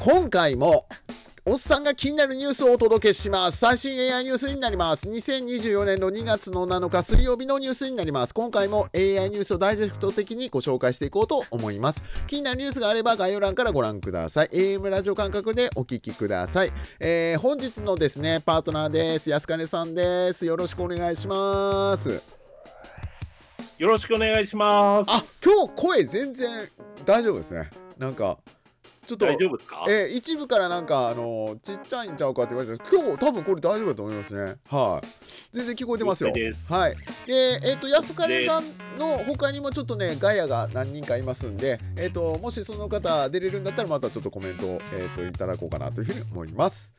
今回もおっさんが気になるニュースをお届けします。最新 AI ニュースになります。2024年の2月の7日水曜日のニュースになります。今回も AI ニュースをダイジェスト的にご紹介していこうと思います。気になるニュースがあれば概要欄からご覧ください。AM ラジオ感覚でお聞きください、えー、本日のですねパートナーです。安金さんです。よろしくお願いします。よろしくお願いします。あ今日声全然大丈夫ですね。なんかちょっと大丈夫ですか？えー、一部からなんかあのちっちゃいんちゃうかって言われて今日多分これ大丈夫だと思いますね。はい。全然聞こえてますよ。はい。でえっ、ー、と安金さんの他にもちょっとねガヤが何人かいますんでえっ、ー、ともしその方出れるんだったらまたちょっとコメントを、えーと、いただこうかなというふうに思います。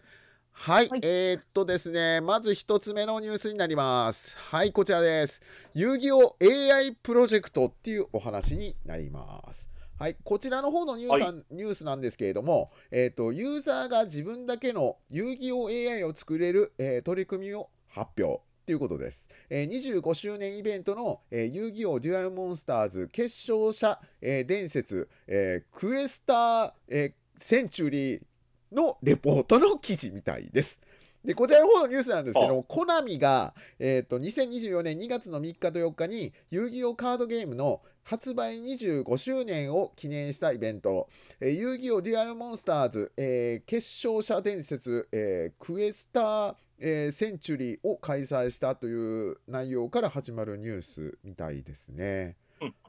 はい、はい、えー、っとですね、まず一つ目のニュースになります。はい、こちらです。遊戯王 AI プロジェクトっていうお話になります。はい、こちらの方のニュース,、はい、ニュースなんですけれども、えーと、ユーザーが自分だけの遊戯王 AI を作れる、えー、取り組みを発表。ということです。えー、25周年イベントの、えー、遊戯王デュアルモンスターズ決勝者、えー、伝説、えー、クエスター、えー、センチュリーのレポートの記事みたいです。で、こちらの方のニュースなんですけど、コナミが、えっ、ー、と、2024年2月の3日と4日に、遊戯王カードゲームの発売25周年を記念したイベント、えー、遊戯王デュアルモンスターズ、えー、決勝者伝説、えー、クエスター、えー、センチュリーを開催したという内容から始まるニュースみたいですね。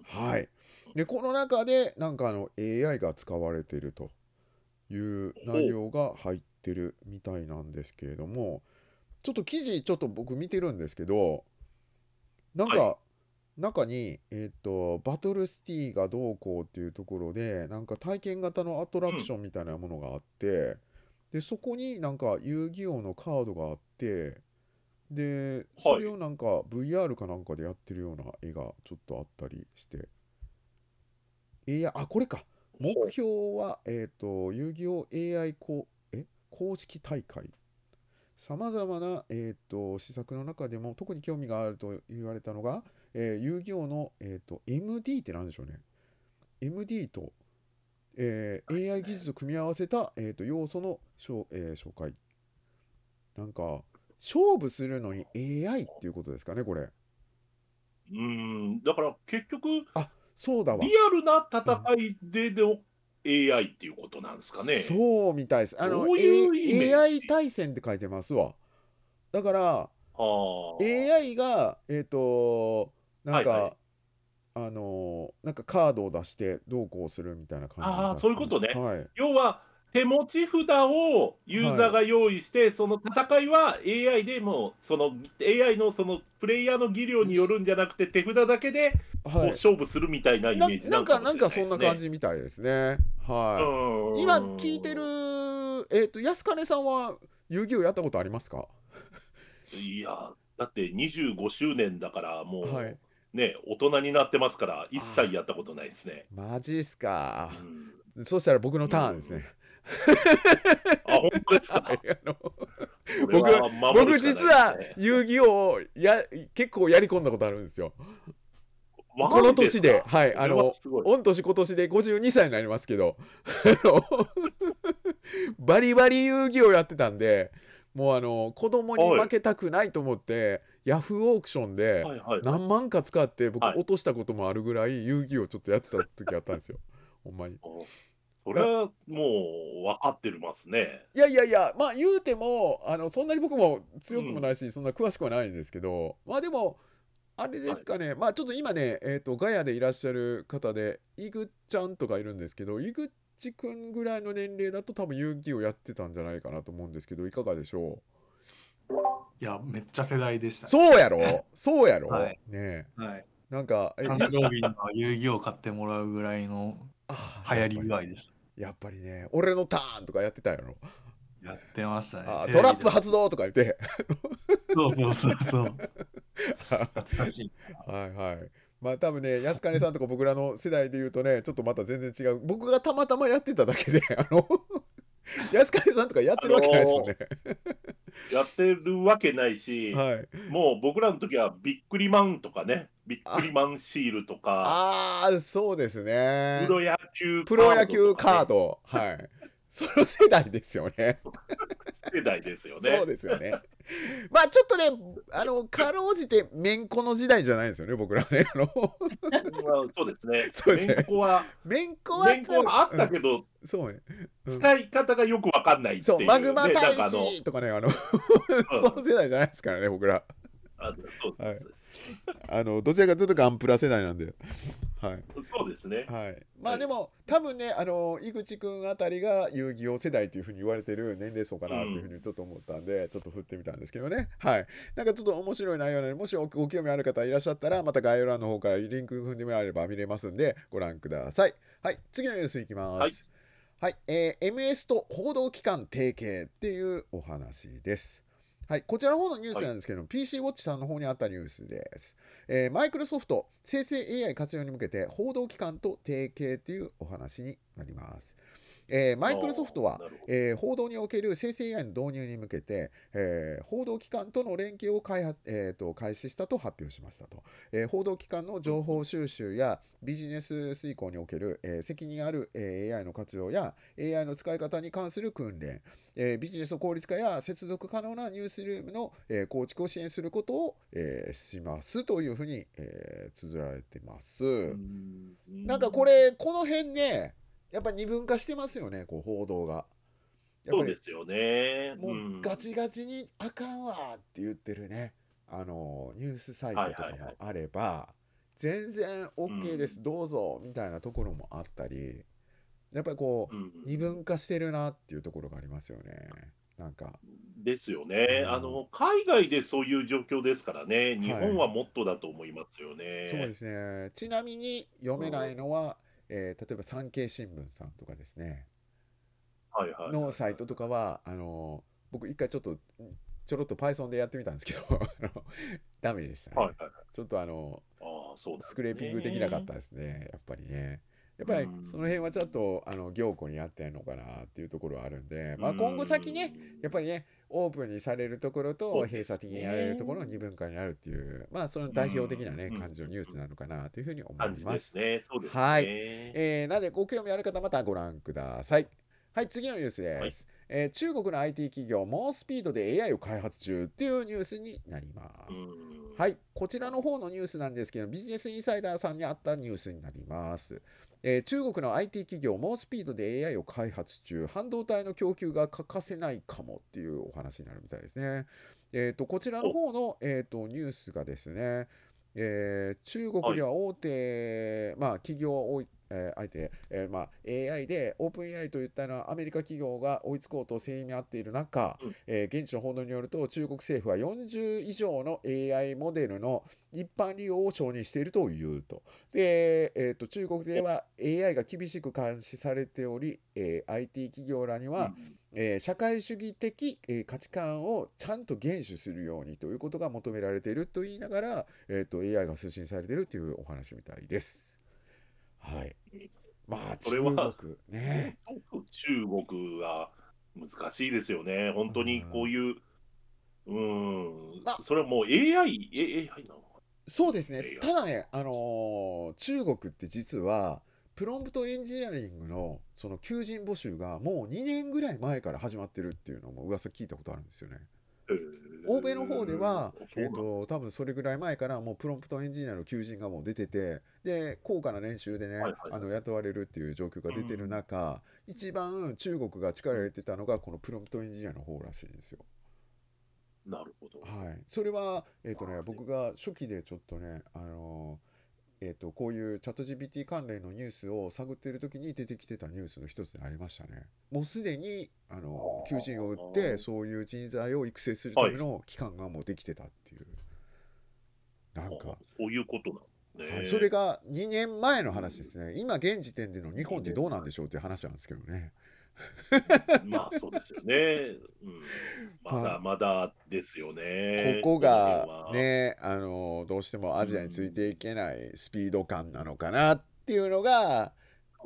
はい。で、この中で、なんかあの AI が使われているという内容が入ってってるみたいなんですけれどもちょっと記事ちょっと僕見てるんですけどなんか、はい、中に、えっ、ー、とバトルシティがどうこうっていうところでなんか体験型のアトラクションみたいなものがあって、うん、でそこになんか遊戯王のカードがあってでそれをなんか VR かなんかでやってるような絵がちょっとあったりして。いやあこれか。目標は、えっ、ー、と遊戯王 AI こ公式大会。さまざまな、えーと、施策の中でも特に興味があると言われたのが、えー、遊戯王の、えーと、MD って何でしょうね。MD と、えー、AI 技術を組み合わせた、えーと、要素の紹,、えー、紹介。なんか勝負するのに AI っていうことですかねこれ。うんだから結局あそうだわ。リアルな戦いでの AI っていうことなんですかね。そうみたいです。あの、A、AI 対戦って書いてますわ。だから、AI が、えっ、ー、と、なんか、はいはい、あのなんかカードを出してどうこうするみたいな感じ、ああ、そういうことね。はい、要は、手持ち札をユーザーが用意して、はい、その戦いは AI でもその AI のそのプレイヤーの技量によるんじゃなくて手札だけでこう勝負するみたいなイメージなんかなんかそんな感じみたいですね。はい。今聞いてるえっ、ー、と安金さんは遊戯王やったことありますか？いやだって25周年だからもう、はい、ね大人になってますから一切やったことないですね。マジっすか。うん、そしたら僕のターンですね。うんあ、本当ですか？僕、僕実は遊戯王や結構やり込んだことあるんですよ。この年で、はい、あの、御年今年で52歳になりますけど、バリバリ遊戯王やってたんで、もうあの、子供に負けたくないと思って、ヤフーオークションで何万か使って僕落としたこともあるぐらい遊戯王ちょっとやってた時あったんですよ。ほんまに。それはもう分かってますね。いやいやいや、まあ言うても、あのそんなに僕も強くもないし、うん、そんな詳しくはないんですけど、まあでも、あれですかね、はい、まあちょっと今ね、えっ、ー、と、ガヤでいらっしゃる方で、イグちゃんとかいるんですけど、イグチくんぐらいの年齢だと多分遊戯をやってたんじゃないかなと思うんですけど、いかがでしょう？いや、めっちゃ世代でした、ね、そうやろ？そうやろ、はい、ねはい。なんか、誕生日の遊戯を買ってもらうぐらいの流行り具合でした。やっぱりね、俺のターンとかやってたやろ。やってましたね。トラップ発動とか言って。そうそうそうそう。懐かしい。はいはい。まあ多分ね、安金さんとか僕らの世代で言うとね、ちょっとまた全然違う。僕がたまたまやってただけで、あの安金さんとかやってるわけないですよね。やってるわけないし、はい、もう僕らの時はビックリマンとかね、ビックリマンシールとか、ああ、そうですね。プロ野球プロ野球カード、はい。その世代ですよね。世代ですよね。そうですよね。まあちょっとね、あの、かろうじて、めんこの時代じゃないですよね、僕らね。あのそうですね。そうですね。めんこは、めんこは、はあったけど、うん、そうね、うん、使い方がよくわかんないっていう、ね、そう、マグマ大使とかね、あの、その世代じゃないですからね、僕ら。あそうです、はい、あのどちらかというとガンプラ世代なんで、はい、そうですね、はい、まあでも、多分ねあの井口君あたりが遊戯王世代というふうに言われてる年齢層かなというふうにちょっと思ったんで、うん、ちょっと振ってみたんですけどね。はい。なんかちょっと面白い内容なのでもしご興味ある方いらっしゃったらまた概要欄の方からリンク踏んでもらえれば見れますんでご覧ください。はい。次のニュースいきます、はい、はい、えー、MS と報道機関提携っていうお話ですはい、こちらの方のニュースなんですけど、はい、PC ウォッチさんの方にあったニュースです。えー、マイクロソフト生成 AI 活用に向けて報道機関と提携というお話になります。えー、マイクロソフトは、えー、報道における生成 AI の導入に向けて、えー、報道機関との連携を開発、えーと、開始したと発表しましたと、え報道機関の情報収集やビジネス遂行における、え責任ある、え AI の活用や AI の使い方に関する訓練、えビジネスの効率化や接続可能なニュースルームの、え構築を支援することを、えしますというふうに、え綴られてます。なんかこれこの辺ねやっぱ二分化してますよねこう報道が。そうですよね。もうガチガチにあかんわって言ってるね。あのニュースサイトとかもあれば、全然 OK です、うん、どうぞみたいなところもあったりやっぱりこう、うん、二分化してるなっていうところがありますよね。なんか。ですよね、うん、あの海外でそういう状況ですからね、日本はもっとだと思いますよね。はい、そうですね。ちなみに読めないのは、えー、例えば産経新聞さんとかですね、はいはい、のサイトとかはあの僕一回ちょっとちょろっと Python でやってみたんですけど ダメでしたね、はいはいはい、ちょっとあのあそう、ね、スクレーピングできなかったですねやっぱりね。やっぱりその辺はちょっとあの行庫にあってんのかなっていうところはあるんで、まあ、今後先ねやっぱりねオープンにされるところと閉鎖的にやられるところの2分化にあるっていう、まあその代表的なね、感じのニュースなのかなというふうに思います。ね、そうですね。はい。えー、なのでご興味ある方またご覧ください。はい、次のニュースです。はい、えー、中国の IT 企業、猛スピードで AI を開発中っていうニュースになります。はい、こちらの方のニュースなんですけど、ビジネスインサイダーさんにあったニュースになります。えー、中国の IT 企業猛スピードで AI を開発中半導体の供給が欠かせないかもっていうお話になるみたいですね。えーと、こちらの方の、えーと、ニュースがですね、えー、中国では大手、はい、まあ、企業多いえー、相手、えー、まあ、AI でオープン AI といったのはアメリカ企業が追いつこうとせいに合っている中、うん、えー、現地の報道によると中国政府は40以上の AI モデルの一般利用を承認しているというと。で、えーと、中国では AI が厳しく監視されており、え IT 企業らには、うんえー、社会主義的、えー、価値観をちゃんと厳守するようにということが求められていると言いながら、えーと AI が推進されているというお話みたいです。はい。まあ、中国ね。中国は難しいですよね。本当にこういう、うん、まあ、それはもう AI、AI なのかそうですね。ただね、あのー、中国って実は、プロンプトエンジニアリングのその求人募集がもう2年ぐらい前から始まってるっていうのも噂聞いたことあるんですよね。欧米の方では、えーと、多分それぐらい前からもうプロンプトエンジニアの求人がもう出ててで高価な年収でね、はいはい、あの雇われるっていう状況が出てる中、うん、一番中国が力入れてたのがこのプロンプトエンジニアの方らしいんですよ。なるほど、はい、それは、えーとね、僕が初期でちょっとね、あのーえーと、こういうチャット GPT 関連のニュースを探っている時に出てきてたニュースの一つでありましたね。もうすでにあの求人を売ってそういう人材を育成するための機関がもうできてたっていう。なんかそういうことなの、はい、それが2年前の話ですね。今現時点での日本ってどうなんでしょうっていう話なんですけどね。まあそうですよね。うん、まだまだですよね。ここがね、あのどうしてもアジアについていけないスピード感なのかなっていうのが、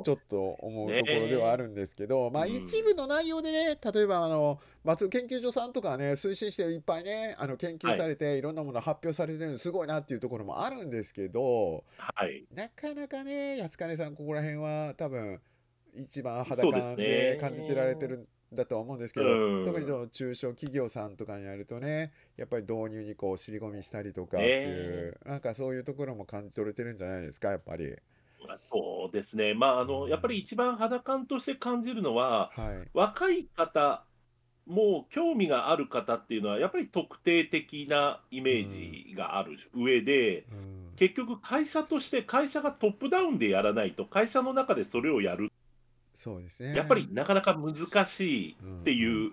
ちょっと思うところではあるんですけど、ね、まあ一部の内容でね、例えばあの松研究所さんとかね推進していっぱいねあの研究されて、い、ろんなもの発表されてるのすごいなっていうところもあるんですけど、はい、なかなかね安金さんここら辺は多分一番肌感で感じてられてるんだとは思うんですけど、うん、特に中小企業さんとかにやるとねやっぱり導入にこう尻込みしたりとかっていう、なんかそういうところも感じ取れてるんじゃないですかやっぱり。そうですね、まああの、やっぱり一番肌感として感じるのは、はい、若い方、もう興味がある方っていうのは、やっぱり特定的なイメージがある上で、うん、結局、会社として会社がトップダウンでやらないと、会社の中でそれをやる、そうですね、やっぱりなかなか難しいっていう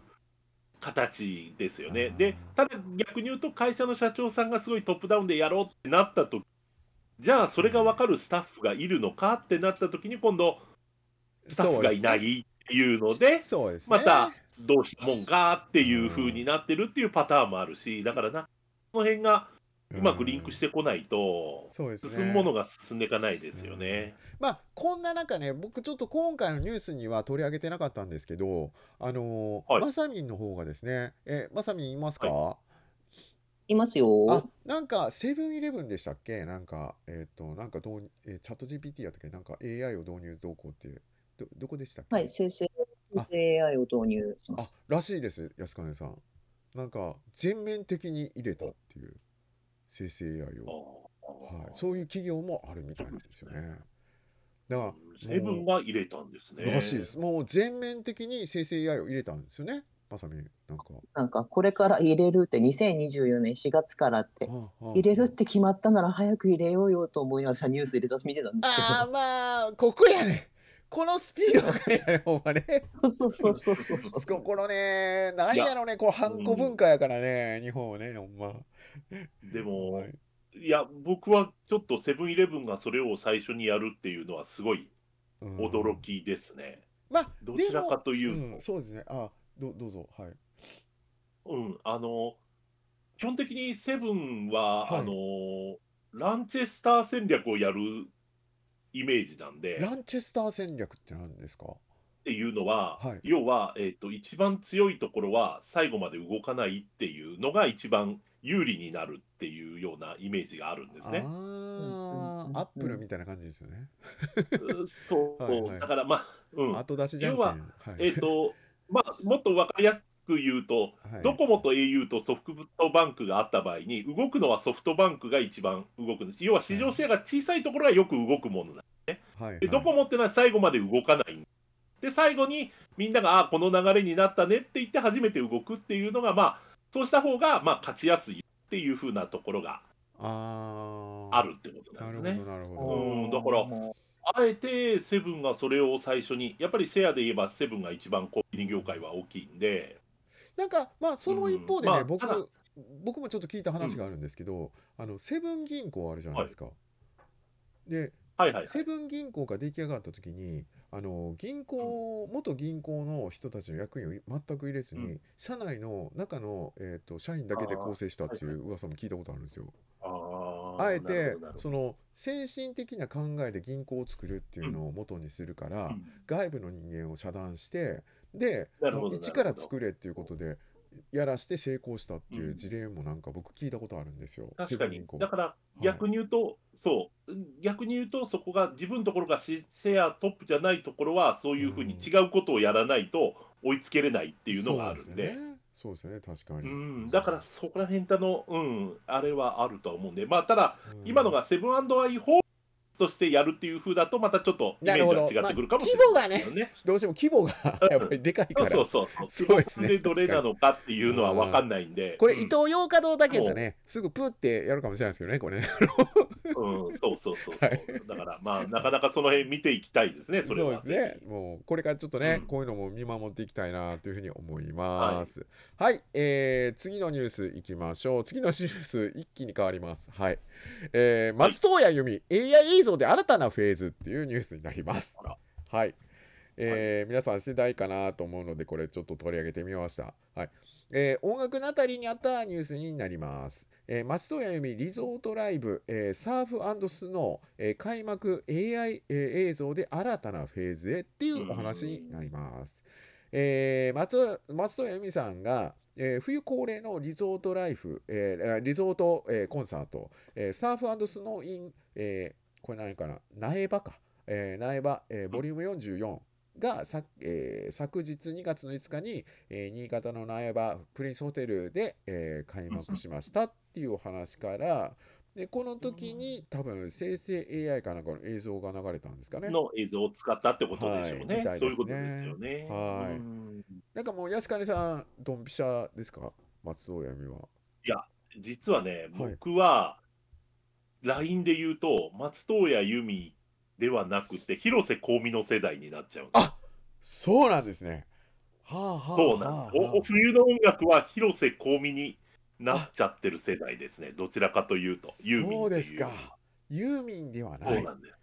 形ですよね。うん、で、ただ逆に言うと、会社の社長さんがすごいトップダウンでやろうってなったとじゃあそれが分かるスタッフがいるのかってなった時に今度スタッフがいないっていうのでまたどうしたもんかっていう風になってるっていうパターンもあるしだからなこの辺がうまくリンクしてこないと、進むものが進んでいかないですよね。まあこんな中ね僕ちょっと今回のニュースには取り上げてなかったんですけどあのーはい、まさみんの方がですね。えまさみんいますか、はい。いますよ。あ、なんかセブンイレブンでしたっけ？なんか、えっ、と、なんかどう、えーチャット GPT やったっけ？なんか AI を導入どうこうっていう、ど、どこでしたっけ？はい、生成生成 AI を導入しまあ、らしいです、安金さん。なんか全面的に入れたっていう生成 AI を。はい、そういう企業もあるみたいなんですよね。だから、セブンが入れたんですね。らしいです。もう全面的に生成 AI を入れたんですよね。まさみなんか。なんかこれから入れるって2024年4月からって。入れるって決まったなら早く入れようよと思いながらニュース入れた見てたんですけど。ああまあここやね。このスピードがやねほんまね。そうそうそうそうそう。ここのねなんやろねこうハンコ文化やからね、日本はねほんまでも、はい、いや僕はちょっとセブンイレブンがそれを最初にやるっていうのはすごい驚きですね、まあどちらかというと、うん、そうですね。あどどうぞ。はい。うん、あの、基本的にセブンは、はい。あの、ランチェスター戦略をやるイメージなんで、ランチェスター戦略って何ですか？っていうのは、はい。要は、えっと、一番強いところは最後まで動かないっていうのが一番有利になるっていうようなイメージがあるんですね。アップルみたいな感じですよねそう、はいはいだからまあ、うん。後出しじゃん要はえっと、まあ、もっと分かりやすく言うと、はい、ドコモと au とソフトバンクがあった場合に、動くのはソフトバンクが一番動くんです。要は市場シェアが小さいところがよく動くものなんですね。はいはい、でドコモっていうのは最後まで動かない。で、最後にみんなが、あこの流れになったねって言って初めて動くっていうのが、まあ、そうした方が、まあ、勝ちやすいっていうふうなところがあるってことなんですね。なるほど、うん、だから、あえてセブンがそれを最初に、やっぱりシェアで言えば、セブンが一番コンビニ業界は大きいんで。なんか、まあ、その一方でね、うんまあ、僕、僕もちょっと聞いた話があるんですけど、うん、あのセブン銀行あるじゃないですか。はい、で、はいはいはい、セブン銀行が出来上がった時にあの銀行、元銀行の人たちの役員を全く入れずに、うん、社内の中の、えーと、社員だけで構成したっていう噂も聞いたことあるんですよ。あえてその先進的な考えで銀行を作るっていうのを元にするから、うん、外部の人間を遮断してで一から作れっていうことでやらして成功したっていう事例もなんか僕聞いたことあるんですよ。確かに。だから逆に言うと、はい、そう、逆に言うとそこが自分のところがシェアトップじゃないところはそういうふうに違うことをやらないと追いつけれないっていうのがあるんで。そうですね、確かに。うん、だからそこら辺の、うん、あれはあると思うんで、まあ、ただ、今のがセブンアイ・ホーとしてやるっていうふうだとまたちょっとイメージが違ってくるかもしれない、ね、規模がねどうしても規模がやっぱりでかいから、そうそうそうそう。ですね。でどれなのかっていうのは分かんないんで。これ、伊東洋華堂だけだねすぐプーってやるかもしれないですけどねこれ。ねうん、そうそうそうそう、はい、だからまあなかなかその辺見ていきたいですねそれは。そうですね。もうこれからちょっとね、うん、こういうのも見守っていきたいなというふうに思います。はい、はい、えー、次のニュースいきましょう。次のニュース一気に変わります。はい。えー、松任谷由実、AI 映像で新たなフェーズっていうニュースになります。はい。えー、はい、皆さん世代かなと思うので、これちょっと取り上げてみました。はい。えー、音楽のあたりにあったニュースになります。えー、松任谷由実リゾートライブ、えー、サーフスノー、えー、開幕 AI、えー、映像で新たなフェーズへっていうお話になります。えー、松松任谷由実さんが、えー、冬恒例のリゾートライフ、えー、リゾート、えー、コンサート、えー、サーフスノーイン、えー、これ何かな苗場か、えー、苗場、えー、ボリューム44がさ、えー、昨日2月の5日に、えー、新潟の苗場プリンスホテルで、えー、開幕しましたっていうお話からでこの時に多分生成 AI かなんかの映像が流れたんですかね。の映像を使ったってことでしょうね。はい、そういうことですよね。はい。なんかもう安金さんドンピシャですか？松尾闇は。いや実はね僕は LINE で言うと松任谷由実ではなくて広瀬香美の世代になっちゃうあそうなんですね。はあはあ、そうなんです、はあ、冬の音楽は広瀬香美になっちゃってる世代ですね。どちらかというとユーミンそうですか。ユーミンではない。そうなんです。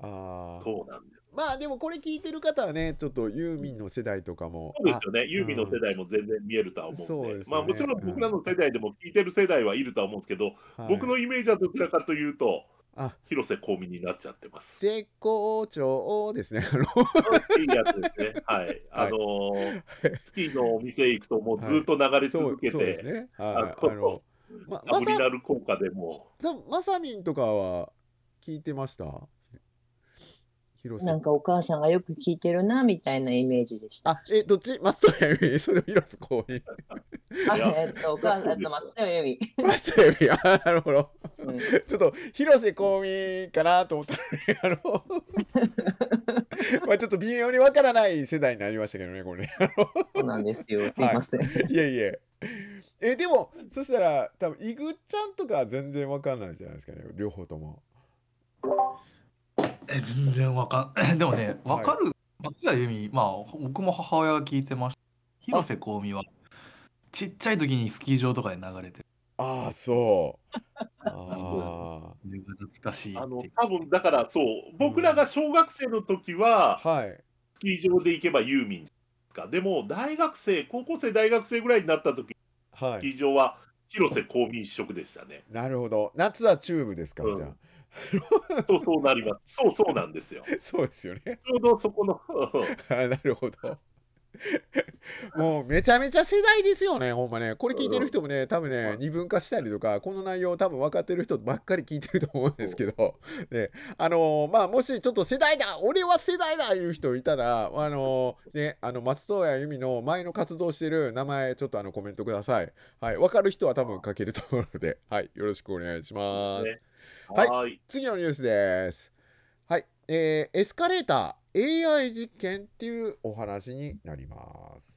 ああそうなんです。まあでもこれ聞いてる方はねちょっとユーミンの世代とかも。そうですよね。ユーミンの世代も全然見えるとは思うんで。うんでね、まあもちろん僕らの世代でも聞いてる世代はいるとは思うんですけど、はい、僕のイメージはどちらかというとあ広瀬香美になっちゃってます。絶好調ですね。いいやつですね。はい。あのー、スキーのお店行くともうずっと流れ続けて、はい、そうね。はい。あの、ま、アブリナル効果でも。まさみんとかは聞いてました？広瀬なんかお母さんがよく聞いてるなみたいなイメージでした。あ、え、どっち？松任谷由実それ広瀬香美。あ、えっと、お母さんと松任谷由実。松任谷由実、あ、なるほど。うん、ちょっと広瀬香美かなと思ったら、ね、あの まあちょっと微妙にわからない世代になりましたけどね、これね。そうなんですよ、すいません。はい、いえいえ。え、でも、そしたら、多分イグちゃんとか全然わかんないじゃないですかね、両方とも。え全然わかんでもねわかる、松屋由実まあ僕も母親が聞いてました広瀬香美はちっちゃい時にスキー場とかで流れてああそう。ああ懐かしいあの多分だからそう僕らが小学生の時は、はい、スキー場で行けばユーミンか。でも大学生高校生大学生ぐらいになった時、はい、スキー場は広瀬香美一色でしたね。なるほど。夏はチューブですか、うん、じゃあ。そうそうなります。そうそうなんですよ。そうですよね。ちょうどそこの。あなるほど。もうめちゃめちゃ世代ですよね、ほんまね。これ聞いてる人もね、多分ね、二分化したりとか、この内容多分分かってる人ばっかり聞いてると思うんですけど、ね、あのー、まあ、もしちょっと世代だ俺は世代だいう人いたら、あのー、ね、あの、松任谷由実の前の活動してる名前、ちょっとあの、コメントください。はい、分かる人は多分書けると思うので、はい、よろしくお願いします。ね。はい、次のニュースです。はい、えー、エスカレーター AI 実験っていうお話になります。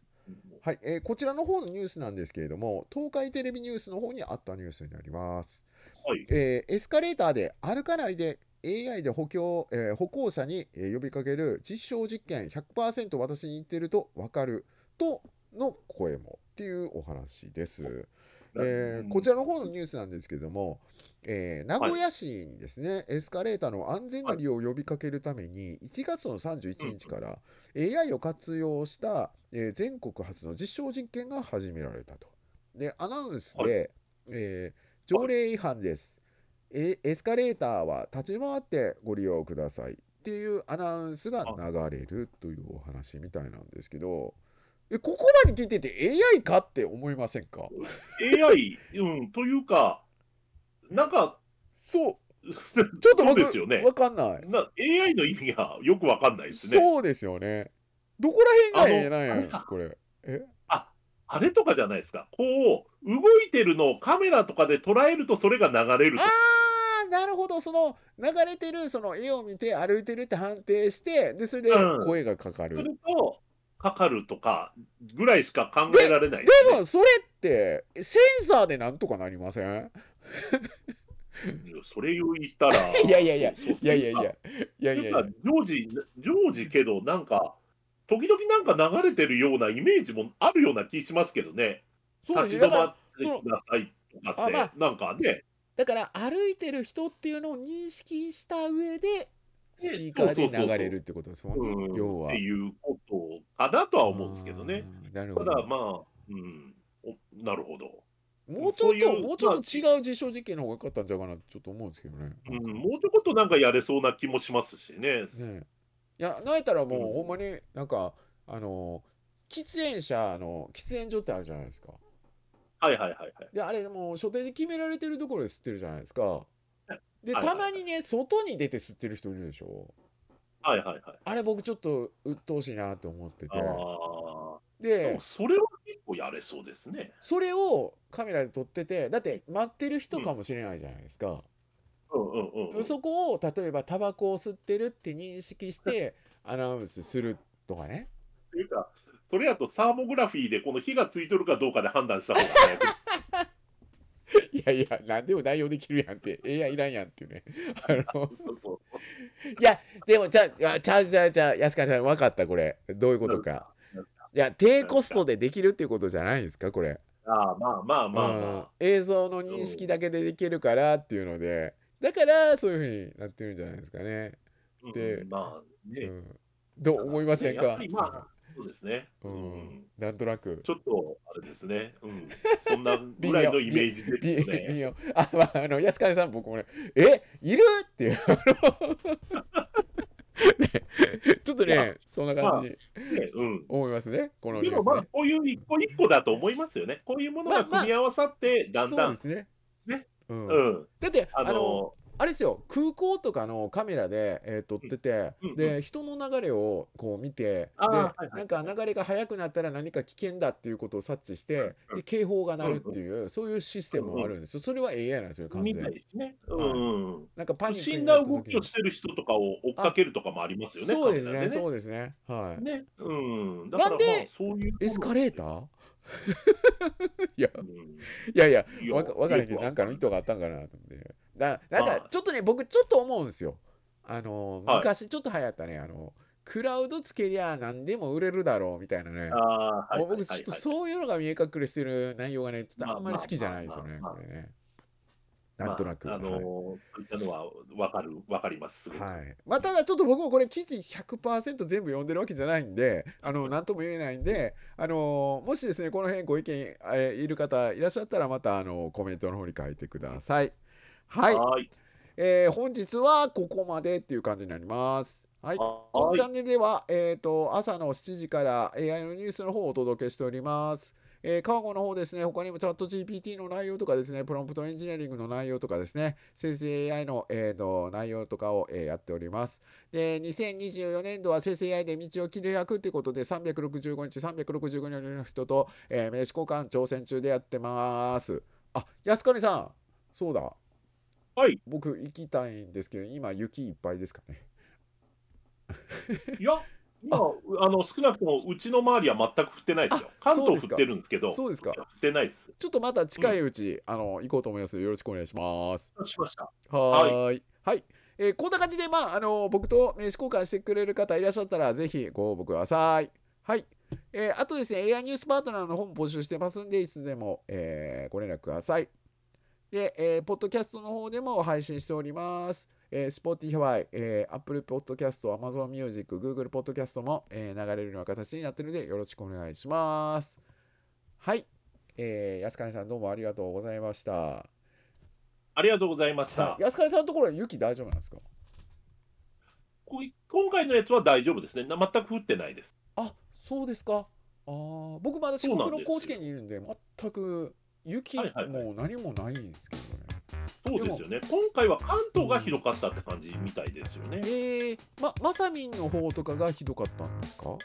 はい、えー、こちらの方のニュースなんですけれども、東海テレビニュースの方にあったニュースになります。はい、えー、エスカレーターで歩かないで AI で補強、えー、歩行者に、え呼びかける実証実験100%私に言ってると分かるとの声もっていうお話です。えー、こちらの方のニュースなんですけれども、えー、名古屋市にですね、はい、エスカレーターの安全な利用を呼びかけるために、1月の31日から AI を活用した、えー、全国初の実証実験が始められたと。で、アナウンスで、はい、えー、条例違反です、エスカレーターは立ち回ってご利用くださいっていうアナウンスが流れるというお話みたいなんですけど、えここまで聞いてて AI かって思いませんか ?AI、うん、というか、なんか、そう。ちょっと僕ですよね。わかんない。な AI の意味がよくわかんないですね。そうですよね。どこら辺がええなんやこれ？え？あ、あれとかじゃないですか。こう、動いてるのをカメラとかで捉えるとそれが流れると。ああ、なるほど。その流れてるその絵を見て歩いてるって判定して、で、それで声がかかる。うん、すると、かかるとかぐらいしか考えられないで、ね、でもそれってセンサーでなんとかなりません？それを言ったら いやいやいやいやいやいやいやいや常時常時けどなんか時々なんか流れてるようなイメージもあるような気しますけどね。立ち止まってくださいとかって、まあ、なんかね。だから歩いてる人っていうのを認識した上でスピーカーで流れるってことですもんね、要は。っていうかなとは思うんですけどね。なるほどただまあ、うん、なるほど。もうちょっと、もうちょっと違う実証実験の方が良かったんじゃないかなちょっと思うんですけどね。うん、もうちょっとなんかやれそうな気もしますしね。ねいや、なんやったらもう、うん、ほんまになんか、あの、喫煙者の喫煙所ってあるじゃないですか。はいはいはいはい。で、あれもう所定で決められてるところで吸ってるじゃないですか。で、たまにね、外に出て吸ってる人いるでしょ。はいはいはい。あれ僕ちょっと鬱陶しいなと思ってて。ああ。で、それは結構やれそうですね。それをカメラで撮ってて、だって待ってる人かもしれないじゃないですか。うんうんうんうん。そこを例えばタバコを吸ってるって認識して アナウンスするとかね。っていうか、それやとサーモグラフィーでこの火がついてるかどうかで判断した方が早く。いやいや、何でも代用できるやんって、AI いらんやんっていうね。あのいや、でも、じゃあ、じゃあ、じゃあ、じゃあ、安川さん、分かった、これ。どういうことか。いや、低コストでできるっていうことじゃないですか、これ。ああ、まあまあまあうんま映像の認識だけでできるからっていうので、だからそういうふうになってるんじゃないですかね。あ。でうんまあうね。ん、どう思いませんかまあ、そうですね。ううんん、なんとなく。ちょっと、あれですね。うん。そんなぐらいのイメージですね。微妙あ、まあ、あの、安川さん、僕もね、え、いる？っていう。ねちょっとね、そんな感じにねうん。思いますね、このでもまあこういう一個一個だと思いますよね。こういうものが組み合わさって、だんだんそうで、すね。ねうんうん。だって、あの、あれですよ空港とかのカメラで、えー撮ってて、うんうんで人の流れをこう見てで、はいはい。なんか流れが速くなったら何か危険だっていうことを察知して、うんで警報が鳴るっていう、そういうシステムもあるんですよ。それは AI なんですよ完み全に。ね。うんうん。なんかパックに審なった時に。な動きをしてる人とかを追っかけるとかもありますよね。そうですねカメラそうですね。はい、ね。うん。だからそういう。エスカレーター？いや。うんいやいやわかわからへんけどなんかの意図があったんかなと思ってだなんまあ。かちょっとね僕ちょっと思うんですよ。あのはい。昔ちょっと流行ったねあのクラウドつけりゃ何でも売れるだろうみたいなね。僕ちょっと。そういうのが見え隠れしてる内容がねちょっとまああんまり好きじゃないですよねこれね。なんとなく、まあ、あのーはい。そういったのはわかる、わかります。はい、まあただちょっと僕もこれ記事100%全部読んでるわけじゃないんであの何とも言えないんであのもしですねこの辺ご意見、えーいる方いらっしゃったらまたあのコメントの方に書いてくださいはい、はい。えー本日はここまでっていう感じになります。はい。このはいチャンネルでは、えー、と朝の7時から AI のニュースの方をお届けしております。えー、川越の方ですね、他にもチャット GPT の内容とかですね、プロンプトエンジニアリングの内容とかですね、生成 AI の,、えー、と内容とかを、えーやっております。で、2024年度は生成 AI で道を切り開くということで、365日、365人の人と、えー名刺交換挑戦中でやってます。あ、安金さん、そうだ、はい。僕行きたいんですけど、今雪いっぱいですかね。いや、今、あの、少なくともうちの周りは全く降ってないですよ。関東降ってるんですけど、そうですか降ってないです。ちょっとまた近いうち、あの行こうと思います。よろしくお願いします。しました。はーい。はい。えーこんな感じで、まあ、あの僕と名刺交換してくれる方いらっしゃったら、ぜひご応募ください。はい。えーあとですね、AI ニュースパートナーの方も募集してますんで、いつでも、えーご連絡ください。で、えーポッドキャストの方でも配信しております。えー、Spotify、えー Apple Podcast、Amazon Music、Google Podcast も、えー流れるような形になっているので、よろしくお願いします。はい。えー安金さんどうもありがとうございました。ありがとうございました。安金さんのところは雪大丈夫なんですか？今回のやつは大丈夫ですね。な全く降ってないです。あそうですか。あー僕まだ四国の高知県にいるんで、全く雪はいはいはいも何もないんですけどね。そうですよね。今回は関東がひどかったって感じみたいですよね。えー、ま、まさみんの方とかがひどかったんですか？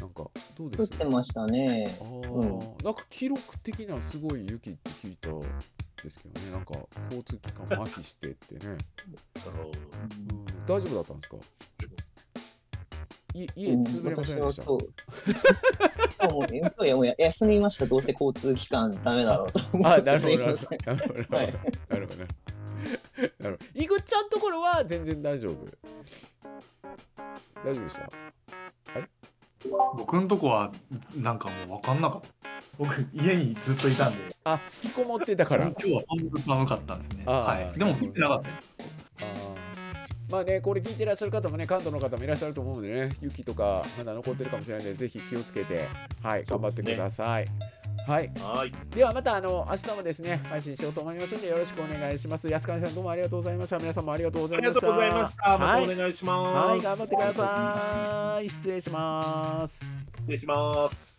なんか、どうです？降ってましたねあ。ーなんか記録的なすごい雪って聞いたんですけどね。なんか交通機関麻痺してってね。あのうん、大丈夫だったんですか？い家うん潰れませんでした。もういやもうや休みました。どうせ交通機関ダメだろうと思あ、って。なるほど。なる。ほど。なるほど。はいなるほど。なるほど。いぐっちゃんところは全然大丈夫？大丈夫でした？僕んとこはなんかもう分かんなかった僕家にずっといたんであ、引きこもってたから。今日はそんなに寒かったんですねはいでも降ってなかったまあね、これ聞いてらっしゃる方もね、関東の方もいらっしゃると思うのでね、雪とかまだ残ってるかもしれないので、ぜひ気をつけて、はい、頑張ってください。はい、はい。ではまたあの明日もですね配信しようと思いますのでよろしくお願いします安川さんどうもありがとうございました皆さんもありがとうござありがとういましたございました。まはいたお願いします。はい頑張ってください失礼します失礼します。